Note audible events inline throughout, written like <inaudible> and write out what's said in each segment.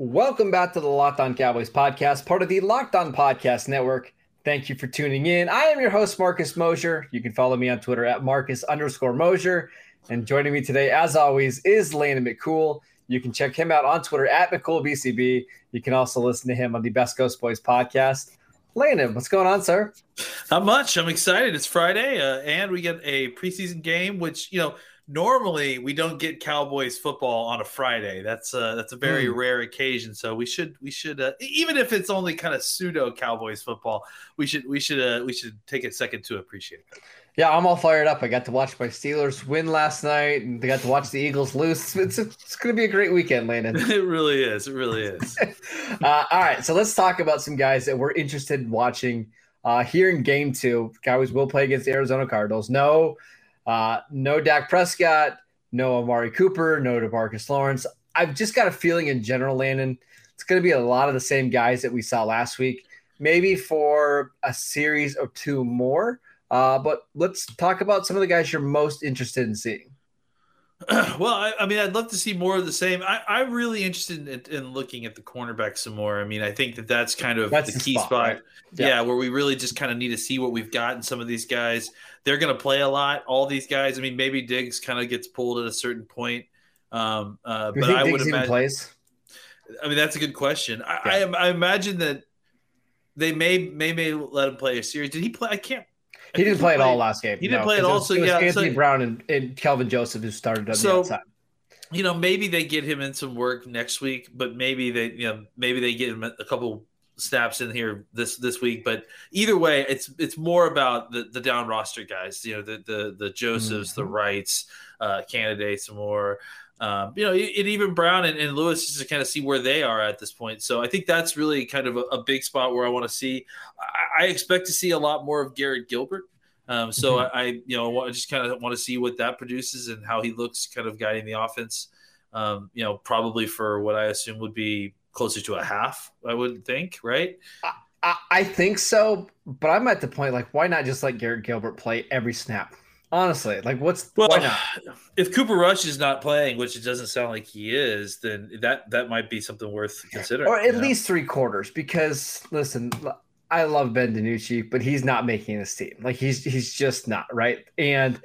Welcome back to the Locked On Cowboys podcast, part of the Locked On Podcast Network. Thank you for tuning in. I am your host, Marcus Mosher. You can follow me on Twitter at Marcus underscore Mosher. And joining me today, as always, is Landon McCool. You can check him out on Twitter at McCoolBCB. You can also listen to him on the Best Ghost Boys podcast. Landon, what's going on, sir? Not much. I'm excited. It's Friday, uh, and we get a preseason game, which, you know, normally we don't get Cowboys football on a Friday. That's uh, that's a very mm. rare occasion. So we should we should uh, even if it's only kind of pseudo Cowboys football, we should we should uh, we should take a second to appreciate that. Yeah, I'm all fired up. I got to watch my Steelers win last night, and I got to watch the Eagles lose. <laughs> It's, it's going to be a great weekend, Landon. <laughs> it really is. It really is. <laughs> uh, all right, so let's talk about some guys that we're interested in watching uh, here in Game Two. Cowboys will play against the Arizona Cardinals. No uh, no Dak Prescott, no Amari Cooper, no Demarcus Lawrence. I've just got a feeling in general, Landon, it's going to be a lot of the same guys that we saw last week, maybe for a series or two more. Uh, but let's talk about some of the guys you're most interested in seeing. <clears throat> well, I, I, mean, I'd love to see more of the same. I, am really interested in, in, looking at the cornerback some more. I mean, I think that that's kind of that's the key spot, spot. Right? Yeah. yeah. where we really just kind of need to see what we've got in some of these guys. They're going to play a lot. All these guys. I mean, maybe Diggs kind of gets pulled at a certain point. Um, uh, but I would imagine. Plays? I mean, that's a good question. I, yeah. I, I imagine that they may may may let him play a series. Did he play? I can't he didn't play at all last game. He didn't no, play at all. So yeah, Anthony so, Brown and, and Kelvin Joseph who started on so, the outside. You know, maybe they get him in some work next week, but maybe they, you know, maybe they get him a couple snaps in here this this week. But either way, it's it's more about the the down roster guys. You know, the the the Josephs, mm-hmm. the Wrights, uh, candidates more. Um, you know, and even Brown and, and, Lewis just to kind of see where they are at this point. So I think that's really kind of a, a big spot where I want to see. I, I, expect to see a lot more of Garrett Gilbert. Um, so mm-hmm. I, I, you know, I just kind of want to see what that produces and how he looks, kind of guiding the offense. Um, you know, probably for what I assume would be closer to a half. I would think, right? I, I think so, but I'm at the point like, why not just let Garrett Gilbert play every snap? Honestly, like what's well, why not? <sighs> If Cooper Rush is not playing, which it doesn't sound like he is, then that that might be something worth considering. Or at least know? three quarters, because listen, I love Ben DiNucci, but he's not making this team. Like he's he's just not right, and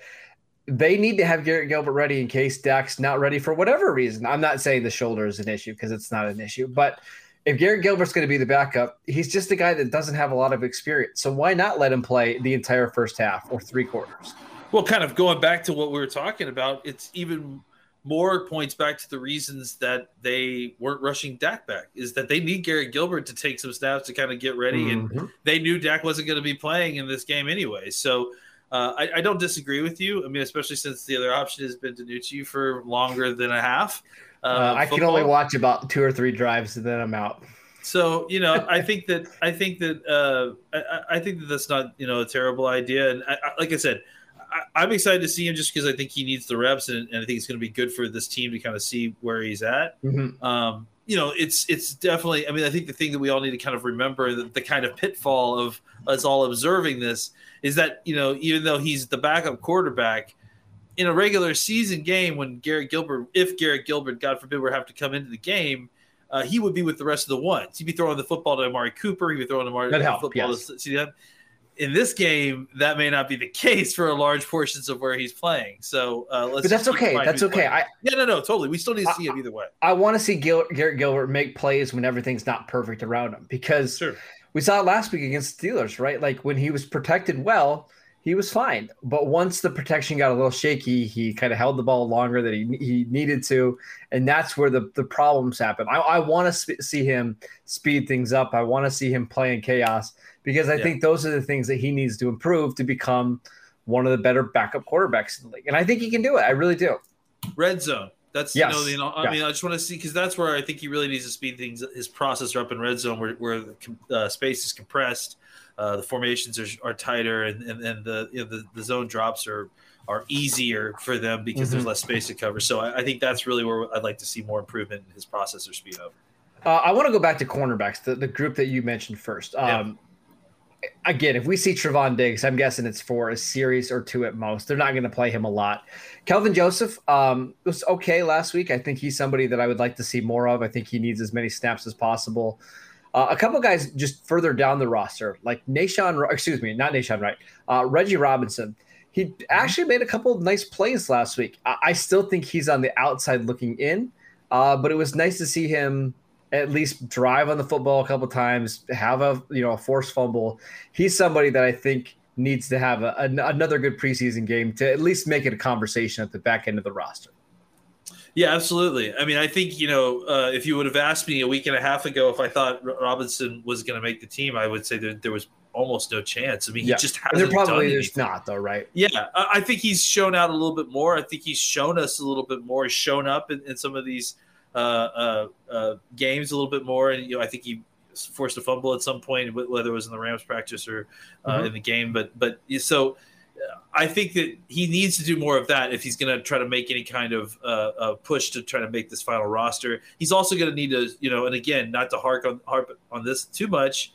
they need to have Garrett Gilbert ready in case Dak's not ready for whatever reason. I'm not saying the shoulder is an issue because it's not an issue, but if Garrett Gilbert's going to be the backup, he's just a guy that doesn't have a lot of experience. So why not let him play the entire first half or three quarters? Well, kind of going back to what we were talking about, it's even more points back to the reasons that they weren't rushing Dak back is that they need Garrett Gilbert to take some snaps to kind of get ready, mm-hmm. and they knew Dak wasn't going to be playing in this game anyway. So uh, I, I, don't disagree with you. I mean, especially since the other option has been DiNucci for longer than a half. Uh, uh, I can only watch about two or three drives and then I'm out. So you know, I think that I think that uh, I, I, think that that's not you know a terrible idea. And I, like I said, I, am excited to see him just because I think he needs the reps, and, and I think it's going to be good for this team to kind of see where he's at. Mm-hmm. Um, you know, it's it's definitely. I mean, I think the thing that we all need to kind of remember the, the kind of pitfall of us all observing this is that you know, even though he's the backup quarterback in a regular season game, when Garrett Gilbert, if Garrett Gilbert, God forbid, were have to come into the game. Uh, he would be with the rest of the ones. He'd be throwing the football to Amari Cooper. He'd be throwing Amari the football yes. to in this game, that may not be the case for a large portions of where he's playing. So uh, let's. But that's okay. That's okay. I, yeah, no, no, totally. We still need to see I, him either way. I want to see Gil, Garrett Gilbert make plays when everything's not perfect around him because sure. we saw it last week against the Steelers, right? Like when he was protected well, he was fine. But once the protection got a little shaky, he kind of held the ball longer than he, he needed to. And that's where the, the problems happen. I, I want to sp- see him speed things up. I want to see him play in chaos because I yeah. think those are the things that he needs to improve to become one of the better backup quarterbacks in the league. And I think he can do it. I really do. Red zone. That's Yes. you know, you know I Yeah. mean, I just want to see because that's where I think he really needs to speed things. His processor up in red zone, where where the uh, space is compressed, uh, the formations are, are tighter, and and, and the, you know, the the zone drops are are easier for them because there's Mhm. less space to cover. So I, I think that's really where I'd like to see more improvement in his processor speed up. Uh, I want to go back to cornerbacks, the, the group that you mentioned first. Yeah. Again, if we see Trevon Diggs, I'm guessing it's for a series or two at most. They're not going to play him a lot. Kelvin Joseph um, was okay last week. I think he's somebody that I would like to see more of. I think he needs as many snaps as possible. Uh, a couple guys just further down the roster, like Nahshon, excuse me, not Nahshon Wright, uh, Reggie Robinson. He actually made a couple of nice plays last week. I, I still think he's on the outside looking in, uh, but it was nice to see him at least drive on the football a couple times, have a you know a forced fumble. He's somebody that I think needs to have a, an, another good preseason game to at least make it a conversation at the back end of the roster. Yeah, absolutely. I mean, I think you know, uh, if you would have asked me a week and a half ago if I thought Robinson was going to make the team, I would say that there was almost no chance. I mean, Yeah. he just And there hasn't probably done there's not though, right? Yeah, I I think he's shown out a little bit more. I think he's shown us a little bit more. He's shown up in, in some of these uh, uh, uh, games a little bit more, and you know, I think he forced a fumble at some point, whether it was in the Rams practice or uh, Mhm. in the game. But but so uh, I think that he needs to do more of that if he's going to try to make any kind of uh, push to try to make this final roster. He's also going to need to, you know, and again, not to hark on harp on this too much,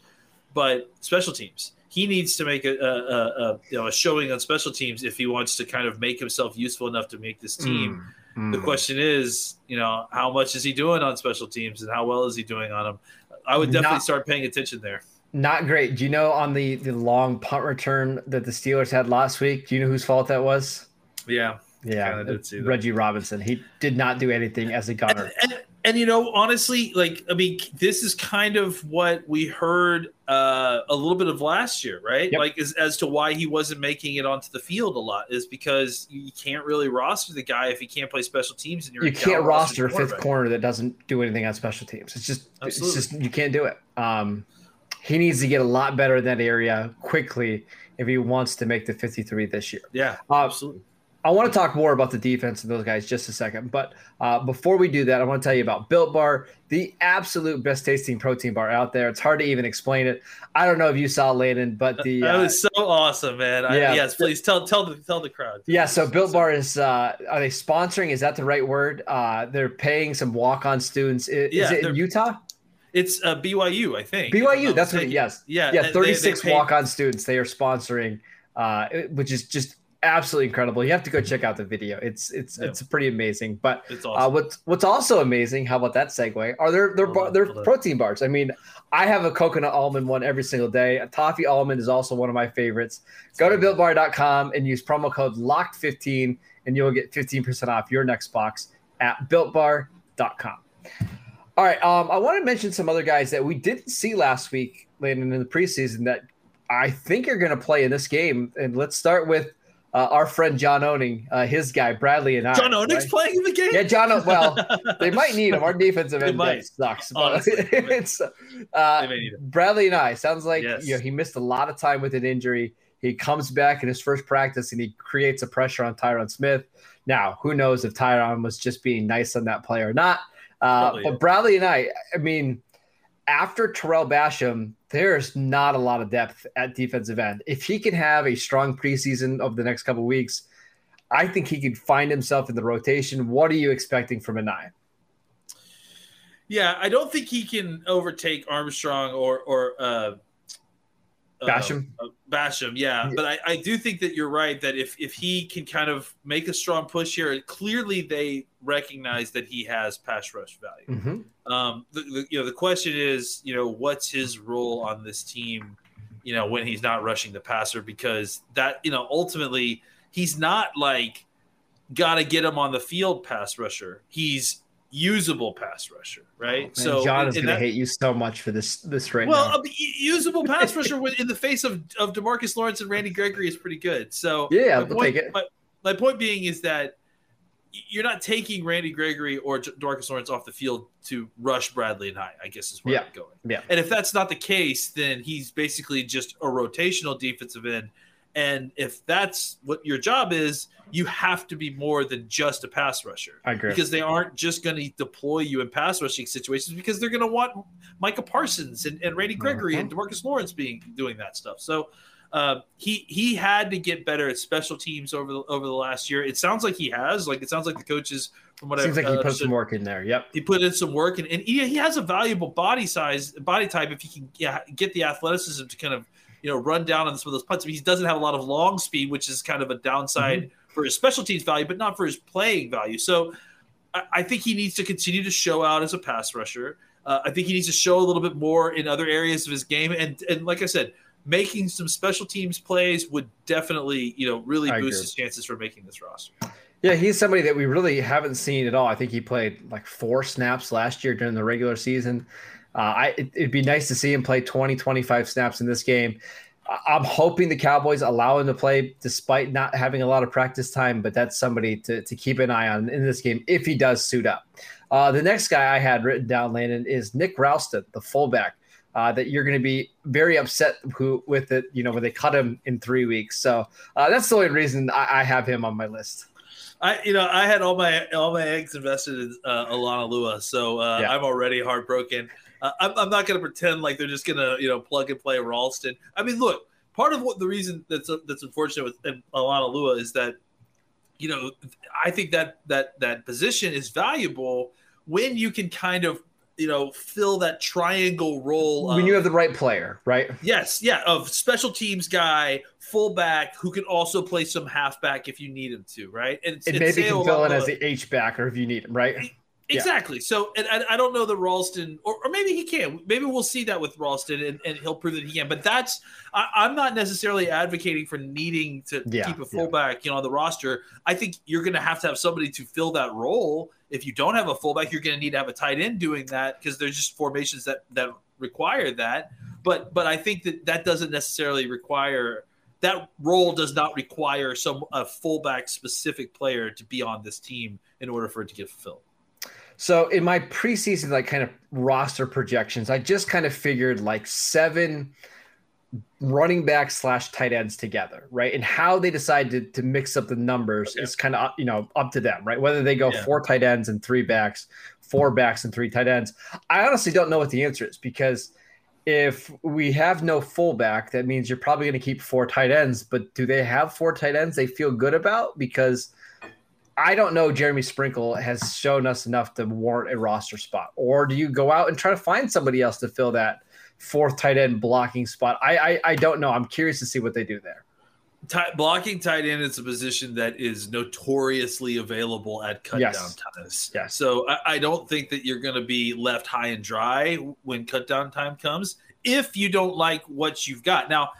but special teams. He needs to make a, a, a, a you know a showing on special teams if he wants to kind of make himself useful enough to make this team. Mm. The question is, you know, how much is he doing on special teams and how well is he doing on them? I would definitely Not- start paying attention there. Not great. Do you know on the the long punt return that the Steelers had last week? Do you know whose fault that was? Yeah. Yeah, did see that. Reggie Robinson. He did not do anything as a gunner. And, and, and you know, honestly, like I mean, this is kind of what we heard uh, a little bit of last year, right? Yep. Like as, as to why he wasn't making it onto the field a lot is because you can't really roster the guy if he can't play special teams and you're you can't roster a fifth corner that doesn't do anything on special teams. It's just Absolutely. it's just you can't do it. Um, he needs to get a lot better in that area quickly if he wants to make the 53 this year. Yeah, Uh, absolutely. I want to talk more about the defense and those guys just a second, but uh, before we do that, I want to tell you about Built Bar, the absolute best tasting protein bar out there. It's hard to even explain it. I don't know if you saw Landon, but the that uh, was so awesome, man. I, yeah. yes, please tell tell the tell the crowd. Yeah, so Built Bar is uh are they sponsoring? Is that the right word? Uh they're paying some walk-on students. Is, Yeah, it in Utah? It's uh, BYU, I think. BYU, that's what it, yes. Yeah, Yeah, they- they 36 walk-on students they are sponsoring uh which is just absolutely incredible. You have to go check out the video. It's it's Yeah. it's pretty amazing. But It's uh what's what's also amazing, how about that segue? Are there their Hold bar, on, their hold protein bars. I mean, I have a coconut almond one every single day. A toffee almond is also one of my favorites. Go to builtbar.com and use promo code LOCKED15 and you'll get 15% off your next box at builtbar.com. All right. Um, I want to mention some other guys that we didn't see last week, Landon, in the preseason that I think are going to play in this game. And let's start with uh, our friend John Owning, uh, his guy, Bradlee Anae. John Onix right? playing in the game. Yeah, John. O- Well, <laughs> they might need him. Our defensive end sucks. But Honestly, <laughs> it's uh, They may need him. Bradlee Anae. Sounds like Yes. you know he missed a lot of time with an injury. He comes back in his first practice and he creates a pressure on Tyron Smith. Now, who knows if Tyron was just being nice on that play or not? Uh, but. Bradlee Anae, I mean, after Tarell Basham, there's not a lot of depth at defensive end. If he can have a strong preseason over the next couple weeks, I think he could find himself in the rotation. What are you expecting from a nine? Yeah, I don't think he can overtake Armstrong or or uh, Basham? uh, Basham, yeah, Yeah. but I, I do think that you're right that if if he can kind of make a strong push here, clearly they recognize that he has pass rush value. Mm-hmm. Um, the, the, you know, the question is, you know, what's his role on this team? You know, when he's not rushing the passer, because that, you know, ultimately he's not like got to get him on the field pass rusher. He's usable pass rusher, right? Oh, man, so John is going to hate you so much for this this right well, now. Uh, a usable pass <laughs> rusher in the face of, of Demarcus Lawrence and Randy Gregory is pretty good. So Yeah, my we'll point, take it. My, my point being is that you're not taking Randy Gregory or Demarcus Lawrence off the field to rush Bradlee Anae. I guess is where Yeah. I'm going. Yeah. And if that's not the case, then he's basically just a rotational defensive end. And if that's what your job is, you have to be more than just a pass rusher. I agree. Because they aren't just going to deploy you in pass rushing situations because they're going to want Micah Parsons and, and Randy Gregory and Demarcus Lawrence being doing that stuff. So uh, he he had to get better at special teams over the over the last year. It sounds like he has. Like it sounds like the coaches from what Seems like he uh, put some work in there. Yep. he put in some work and, and he, he has a valuable body size body type if he can get the athleticism to kind of you know run down on some of those punts he doesn't have a lot of long speed which is kind of a downside Mm-hmm. for his special teams value but not for his playing value so i, I think he needs to continue to show out as a pass rusher uh, i think he needs to show a little bit more in other areas of his game and and like i said making some special teams plays would definitely you know really I boost agree. his chances for making this roster Yeah, he's somebody that we really haven't seen at all. I think he played like four snaps last year during the regular season. Uh, I it, it'd be nice to see him play 20, 25 snaps in this game. I'm hoping the Cowboys allow him to play despite not having a lot of practice time, but that's somebody to, to keep an eye on in this game if he does suit up. Uh, the next guy I had written down, Landon, is Nick Ralston, the fullback. Uh, that you're going to be very upset who, with it, you know, when they cut him in three weeks. So uh, that's the only reason I, I have him on my list. I you know I had all my all my eggs invested in uh, Olonilua, so uh, Yeah. I'm already heartbroken. Uh, I'm, I'm not going to pretend like they're just going to you know plug and play Ralston. I mean, look, part of what the reason that's that's unfortunate with Olonilua is that you know I think that that that position is valuable when you can kind of you know fill that triangle role when of- you have the right player, right? Yes, yeah, of special teams guy, fullback who can also play some halfback if you need him to, right? And, And and maybe can fill in as the H backer if you need him, right? Yeah. Exactly. So, and I, I don't know that Ralston, or, or maybe he can. Maybe we'll see that with Ralston, and, and he'll prove that he can. But that's I, I'm not necessarily advocating for needing to Yeah, keep a yeah. fullback, you know, on the roster. I think you're going to have to have somebody to fill that role. If you don't have a fullback, you're going to need to have a tight end doing that because there's just formations that that require that. But but I think that that doesn't necessarily require that role does not require some a fullback specific player to be on this team in order for it to get fulfilled. So in my preseason like kind of roster projections, I just kind of figured like seven running back slash tight ends together, right? And how they decide to, to mix up the numbers Okay. is kind of you know up to them, right? Whether they go Yeah. four tight ends and three backs, four backs and three tight ends. I honestly don't know what the answer is because if we have no fullback, that means you're probably going to keep four tight ends. But do they have four tight ends they feel good about? Because I don't know Jeremy Sprinkle has shown us enough to warrant a roster spot. Or do you go out and try to find somebody else to fill that fourth tight end blocking spot? I I, I don't know. I'm curious to see what they do there. Tight, blocking tight end is a position that is notoriously available at cut Yes. down times. Yes. So I, I don't think that you're going to be left high and dry when cut down time comes if you don't like what you've got. Now,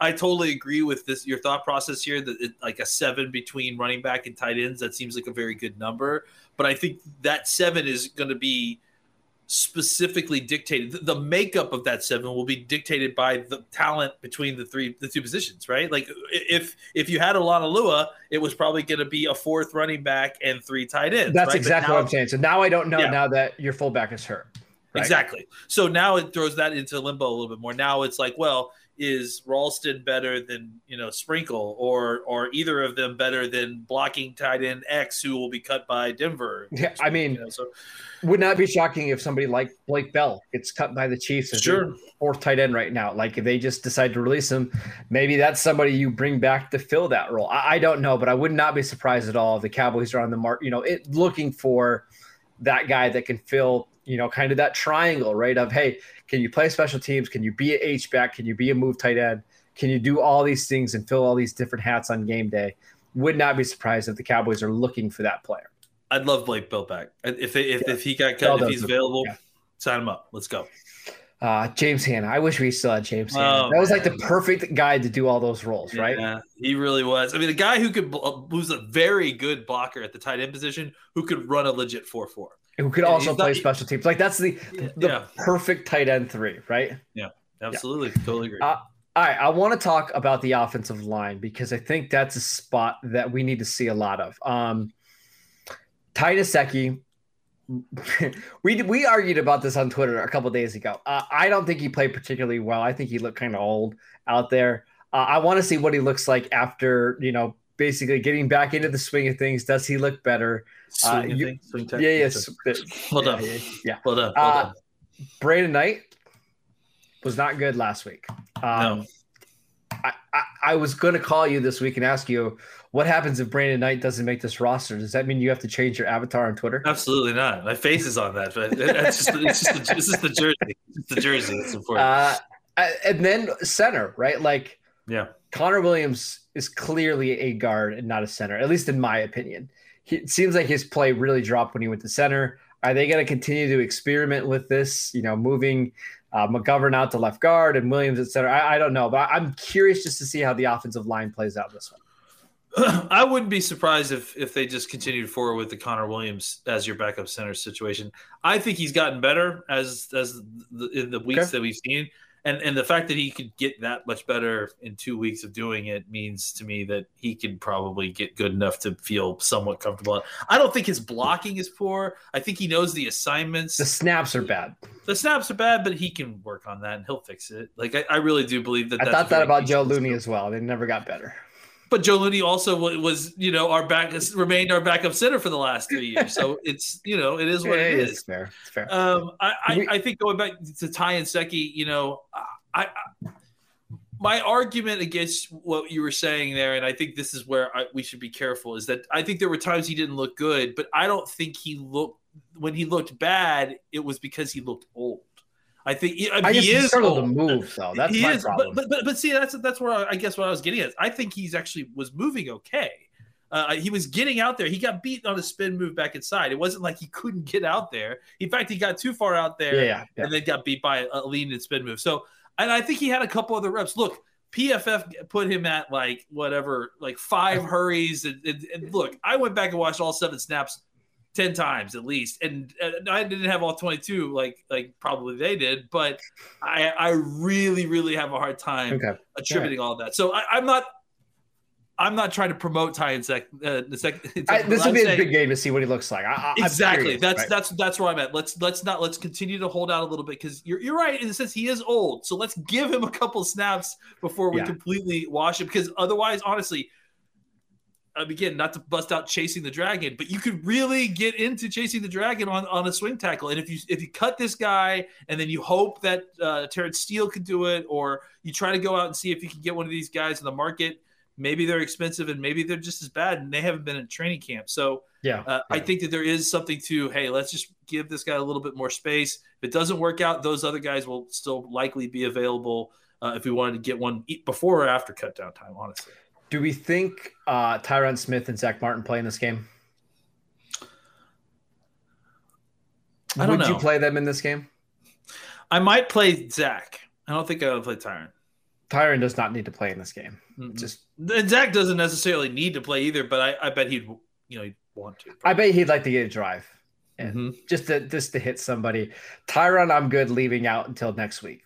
I totally agree with this your thought process here that it, like a seven between running back and tight ends that seems like a very good number. But I think that seven is going to be specifically dictated. The, the makeup of that seven will be dictated by the talent between the three the two positions, right? Like if if you had Olonilua, it was probably going to be a fourth running back and three tight ends. That's right? Exactly now- what I'm saying. So now I don't know Yeah. now that your fullback is hurt. right? Exactly. So now it throws that into limbo a little bit more. Now it's like, well, is Ralston better than you know Sprinkle, or or either of them better than blocking tight end X, who will be cut by Denver? Yeah, I mean, You know, so would not be shocking if somebody like Blake Bell gets cut by the Chiefs as Sure. fourth tight end right now. Like if they just decide to release him, maybe that's somebody you bring back to fill that role. I, I don't know, but I would not be surprised at all if the Cowboys are on the mark, you know, it looking for that guy that can fill, you know, kind of that triangle, right? Of hey, can you play special teams? Can you be a H back? Can you be a move tight end? Can you do all these things and fill all these different hats on game day? Would not be surprised if the Cowboys are looking for that player. I'd love Blake Bell back. If they, if, Yeah. if he got cut, if he's available, yeah. sign him up. Let's go. Uh, James Hanna. I wish we still had James Hanna. Oh, that was like the perfect guy to do all those roles, right? Yeah, he really was. I mean, a guy who could bl- who's a very good blocker at the tight end position, who could run a legit four four. Who could Yeah, also he's play not- special teams. Like that's the the Yeah, perfect tight end three, right? Yeah, absolutely, totally agree. Uh, All right, I want to talk about the offensive line because I think that's a spot that we need to see a lot of. Um, Ty Nsekhe, <laughs> we we argued about this on Twitter a couple days ago. Uh, I don't think he played particularly well. I think he looked kind of old out there. Uh, I want to see what he looks like after you know basically getting back into the swing of things. Does he look better? Uh, you- thing, swing tech. Yeah, yes. Well done. Yeah, yeah. Well done. Well Uh, done. Brandon Knight was not good last week. Um, No. I, I, I was going to call you this week and ask you what happens if Brandon Knight doesn't make this roster. Does that mean you have to change your avatar on Twitter? Absolutely not. My face is on that, but it's just, it's just the, this is the jersey. It's the jersey. It's important. Uh, and then center, right? Like yeah. Connor Williams is clearly a guard and not a center, at least in my opinion. He, it seems like his play really dropped when he went to center. Are they going to continue to experiment with this? You know, moving uh, McGovern out to left guard and Williams at center. I, I don't know, but I'm curious just to see how the offensive line plays out this one. <clears throat> I wouldn't be surprised if if they just continued forward with the Connor Williams as your backup center situation. I think he's gotten better as as the, in the weeks Okay. that we've seen, and and the fact that he could get that much better in two weeks of doing it means to me that he could probably get good enough to feel somewhat comfortable. I don't think his blocking is poor. I think he knows the assignments. The snaps are bad. the snaps are bad, but he can work on that and he'll fix it. Like I, I really do believe that. I that's thought that about Joe. Looney as well. They never got better. But Joe Looney also was, you know, our back remained our backup center for the last three years. So <laughs> it's, you know, it is what it it's is. fair. It's fair. Um, I, I, I think going back to Ty Nsekhe, you know, I, I, my argument against what you were saying there, and I think this is where I, we should be careful, is that I think there were times he didn't look good, but I don't think he looked when he looked bad. It was because he looked old. I think I mean, I guess he he is struggled to move though. That's he my is, problem. But, but but but see, that's that's where I, I guess what I was getting at. I think he's actually was moving okay. Uh, he was getting out there. He got beat on a spin move back inside. It wasn't like he couldn't get out there. In fact, he got too far out there yeah, yeah, yeah. and then got beat by a lean and spin move. So, and I think he had a couple other reps. Look, PFF put him at like whatever, like five hurries. And, and, and look, I went back and watched all seven snaps ten times at least, and, and I didn't have all twenty-two like like probably they did, but I I really really have a hard time Okay. attributing all that. So I, I'm not. I'm not trying to promote Ty Nsekhe. Uh, the sec <laughs> I, this would be a big game to see what he looks like. I, I, exactly curious, that's right? that's that's where i'm at let's let's not let's continue to hold out a little bit because you're, you're right in the sense he is old so let's give him a couple snaps before we Yeah. completely wash him because otherwise honestly again not to bust out chasing the dragon but you could really get into chasing the dragon on, on a swing tackle and if you if you cut this guy and then you hope that uh, Terence Steele could do it or you try to go out and see if you can get one of these guys in the market maybe they're expensive and maybe they're just as bad and they haven't been in training camp so yeah. uh, I think that there is something to, hey, let's just give this guy a little bit more space. If it doesn't work out, those other guys will still likely be available uh, if we wanted to get one before or after cut down time, honestly. Do we think uh, Tyron Smith and Zack Martin play in this game? I don't Would you play them in this game? I might play Zack. I don't think I would play Tyron. Tyron does not need to play in this game. Mm-mm. Just, And Zack doesn't necessarily need to play either, but I, I bet he'd, you know, he'd want to. I bet he'd like to get a drive, and Mhm. just to just to hit somebody. Tyron, I'm good leaving out until next week.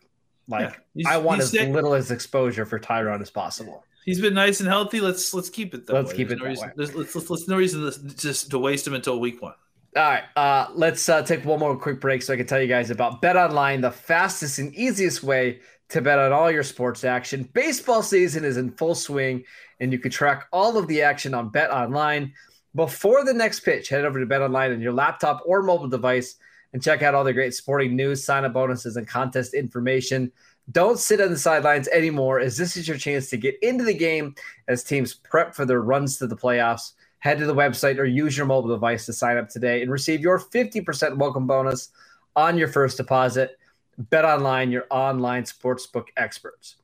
Like Yeah. I want as sick. little as exposure for Tyron as possible. He's been nice and healthy. Let's let's keep it that Let's way. keep There's it no reason. There's, let's, let's, let's no reason to, just to waste him until week one. All right, uh, let's uh, take one more quick break so I can tell you guys about Bet Online, the fastest and easiest way to bet on all your sports action. Baseball season is in full swing, and you can track all of the action on Bet Online. Before the next pitch, head over to Bet Online on your laptop or mobile device and check out all the great sporting news, sign-up bonuses, and contest information. Don't sit on the sidelines anymore, as this is your chance to get into the game as teams prep for their runs to the playoffs. Head to the website or use your mobile device to sign up today and receive your 50% welcome bonus on your first deposit. Bet online, your online sportsbook experts.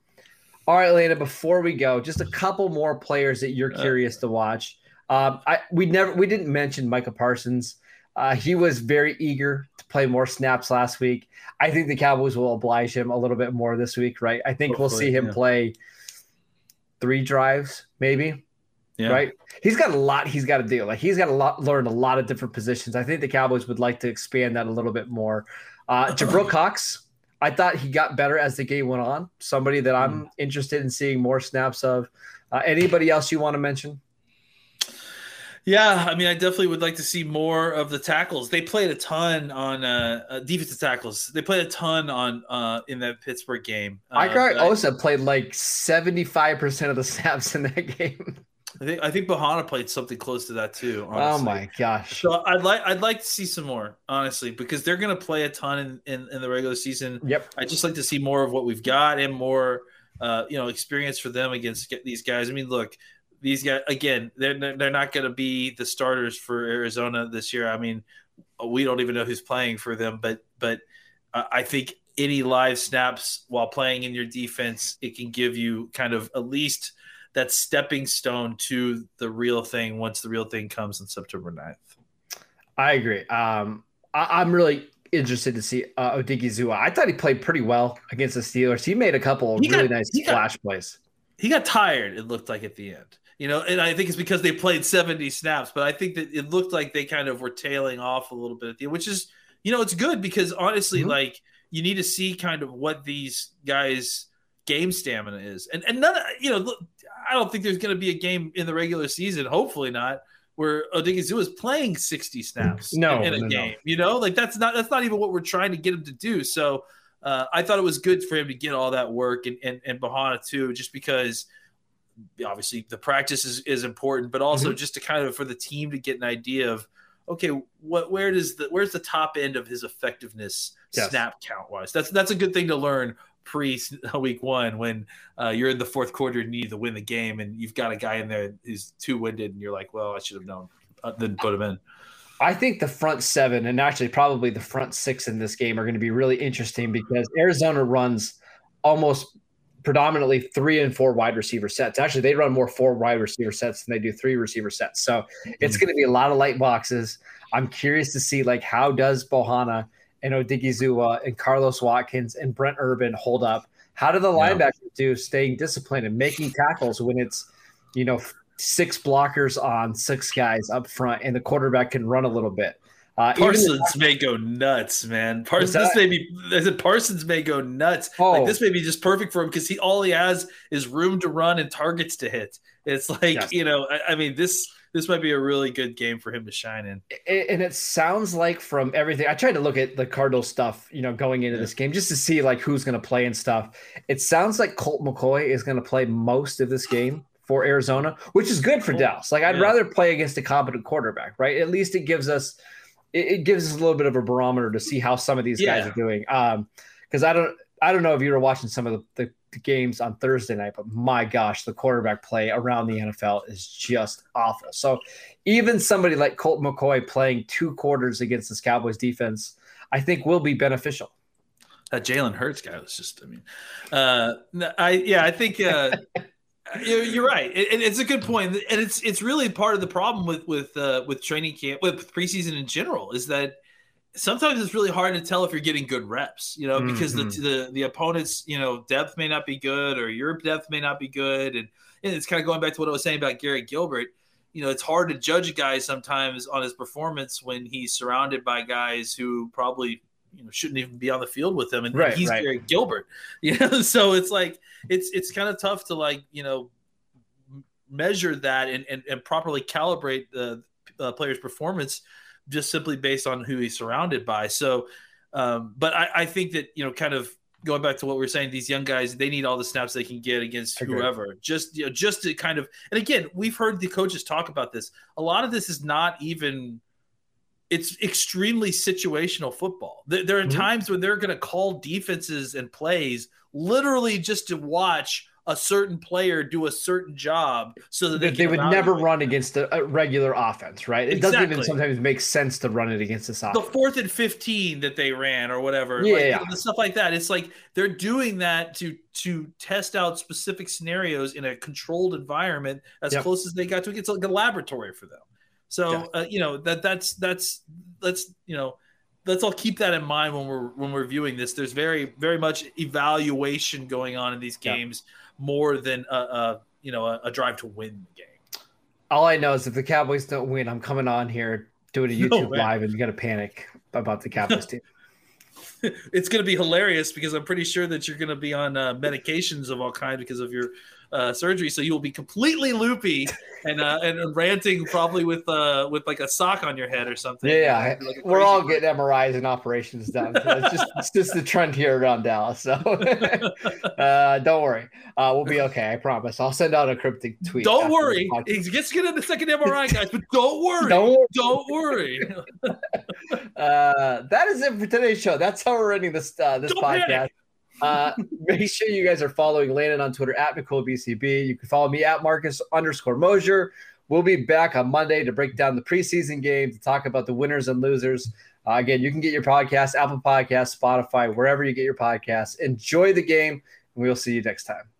All right, Lena, before we go, just a couple more players that you're Uh, curious to watch. Um, I we never we didn't mention Micah Parsons. Uh, he was very eager to play more snaps last week. I think the Cowboys will oblige him a little bit more this week, right? I think we'll see him yeah. play three drives, maybe Yeah. right? He's got a lot he's got to do. Like he's got a lot learn a lot of different positions. I think the Cowboys would like to expand that a little bit more. Uh, Jabril Cox, I thought he got better as the game went on. Somebody that. I'm interested in seeing more snaps of. Uh, anybody else you want to mention? Yeah, I mean, I definitely would like to see more of the tackles. They played a ton on uh, uh defensive tackles. They played a ton on uh in that Pittsburgh game. Uh, Ike Osa played like seventy five percent of the <laughs> snaps in that game. I think I think Bohanna played something close to that too. Oh honestly. Oh my gosh! So I'd like I'd like to see some more, honestly, because they're going to play a ton in, in, in the regular season. Yep. I just like to see more of what we've got and more, uh, you know, experience for them against these guys. I mean, look, these guys again, they're they're not going to be the starters for Arizona this year. I mean, we don't even know who's playing for them, but but I think any live snaps while playing in your defense, it can give you kind of at least that stepping stone to the real thing once the real thing comes on September 9th. I agree. Um, I, am really interested to see uh, Odighizuwa. I thought he played pretty well against the Steelers. He made a couple of really got, nice flash got, plays. He got tired, it looked like at the end you know, and I think it's because they played 70 snaps, but I think that it looked like they kind of were tailing off a little bit at the end, which is, you know, it's good because honestly, mm-hmm. like you need to see kind of what these guys' game stamina is. And and none, you know, look, I don't think there's going to be a game in the regular season, hopefully not, where Odighizuwa is playing 60 snaps no, in, in a no, game. No. You know, like that's not that's not even what we're trying to get him to do. So uh, I thought it was good for him to get all that work and and, and Bohanna too, just because – obviously the practice is, is important, but also mm-hmm. just to kind of for the team to get an idea of okay, what where does the where's the top end of his effectiveness yes. snap count wise? That's that's a good thing to learn pre <laughs> week one when uh, you're in the fourth quarter and you need to win the game, and you've got a guy in there who's too winded, and you're like, well, I should have known, uh, then put him in. I think the front seven and actually probably the front six in this game are going to be really interesting because Arizona runs almost predominantly three and four wide receiver sets. Actually, they run more four wide receiver sets than they do three receiver sets. So it's mm. going to be a lot of light boxes. I'm curious to see like how does Bohanna and Odighizuwa and Carlos Watkins and Brent Urban hold up? How do the yeah. linebackers do staying disciplined and making tackles when it's you know six blockers on six guys up front and the quarterback can run a little bit? Uh, Parsons may go nuts, man. Parsons, this may be. Said Parsons may go nuts. Oh. Like this may be just perfect for him because he all he has is room to run and targets to hit. It's like yes. you know, I, I, mean this this might be a really good game for him to shine in. And it sounds like from everything I tried to look at the Cardinal stuff, you know, going into yeah. this game just to see like who's going to play and stuff. It sounds like Colt McCoy is going to play most of this game for Arizona, which is good for Dallas. Like I'd yeah. rather play against a competent quarterback, right? At least it gives us it, it, gives us a little bit of a barometer to see how some of these yeah. guys are doing. Um, because I don't I don't know if you were watching some of the, the, the, games on Thursday night, but my gosh, the quarterback play around the NFL is just awful. So even somebody like Colt McCoy playing two quarters against this Cowboys defense, I think will be beneficial. That Jalen Hurts guy was just, I mean, uh, I yeah, I think uh, <laughs> You're right, and it's a good point, and it's it's really part of the problem with with uh, with training camp, with preseason in general, is that sometimes it's really hard to tell if you're getting good reps, you know, because mm-hmm. the, the the opponent's you know depth may not be good or your depth may not be good, and, and it's kind of going back to what I was saying about Garrett Gilbert. You know, it's hard to judge a guy sometimes on his performance when he's surrounded by guys who probably you know shouldn't even be on the field with him, and, right, he's right. Garrett Gilbert. <laughs> You know, so it's like it's it's kind of tough to like you know measure that and and, and properly calibrate the uh, player's performance just simply based on who he's surrounded by. So, um, but I, I think that you know, kind of going back to what we are saying, these young guys they need all the snaps they can get against whoever. Just you know, just to kind of and again, we've heard the coaches talk about this. A lot of this is not even it's extremely situational football. There, there are mm-hmm. times when they're going to call defenses and plays literally just to watch a certain player do a certain job so that they, they would never run against a, a, regular offense, right? It exactly. doesn't even sometimes make sense to run it against this offense. The fourth and 15 that they ran or whatever, yeah, like, yeah. the stuff like that. It's like they're doing that to to test out specific scenarios in a controlled environment as yep. close as they got to. It's like a laboratory for them. So yeah. uh, you know that that's that's let's you know let's all keep that in mind when we're when we're viewing this. There's very very much evaluation going on in these games yeah. more than a, a you know a, a, drive to win the game. All I know is if the Cowboys don't win, I'm coming on here doing a <laughs> YouTube no live and you got to panic about the Cowboys <laughs> team. it's going to be hilarious because I'm pretty sure that you're going to be on uh, medications of all kinds because of your uh, surgery, so you will be completely loopy and uh, and ranting probably with uh with like a sock on your head or something. Yeah, Like we're all getting MRIs and operations done. So it's just it's just the trend here around Dallas. So <laughs> uh, don't worry, uh, we'll be okay. I promise. I'll send out a cryptic tweet. Don't worry, he's just getting the second MRI, guys. But don't <laughs> worry, Don't don't worry. <laughs> uh, that is it for today's show. That's how we're ending this uh, this Don't podcast. panic. Uh, <laughs> make sure you guys are following Landon on Twitter at McCoolBCB. You can follow me at Marcus underscore Mosher. We'll be back on Monday to break down the preseason game, to talk about the winners and losers. Uh, again, you can get your podcast, Apple Podcasts, Spotify, wherever you get your podcasts. Enjoy the game, and we'll see you next time.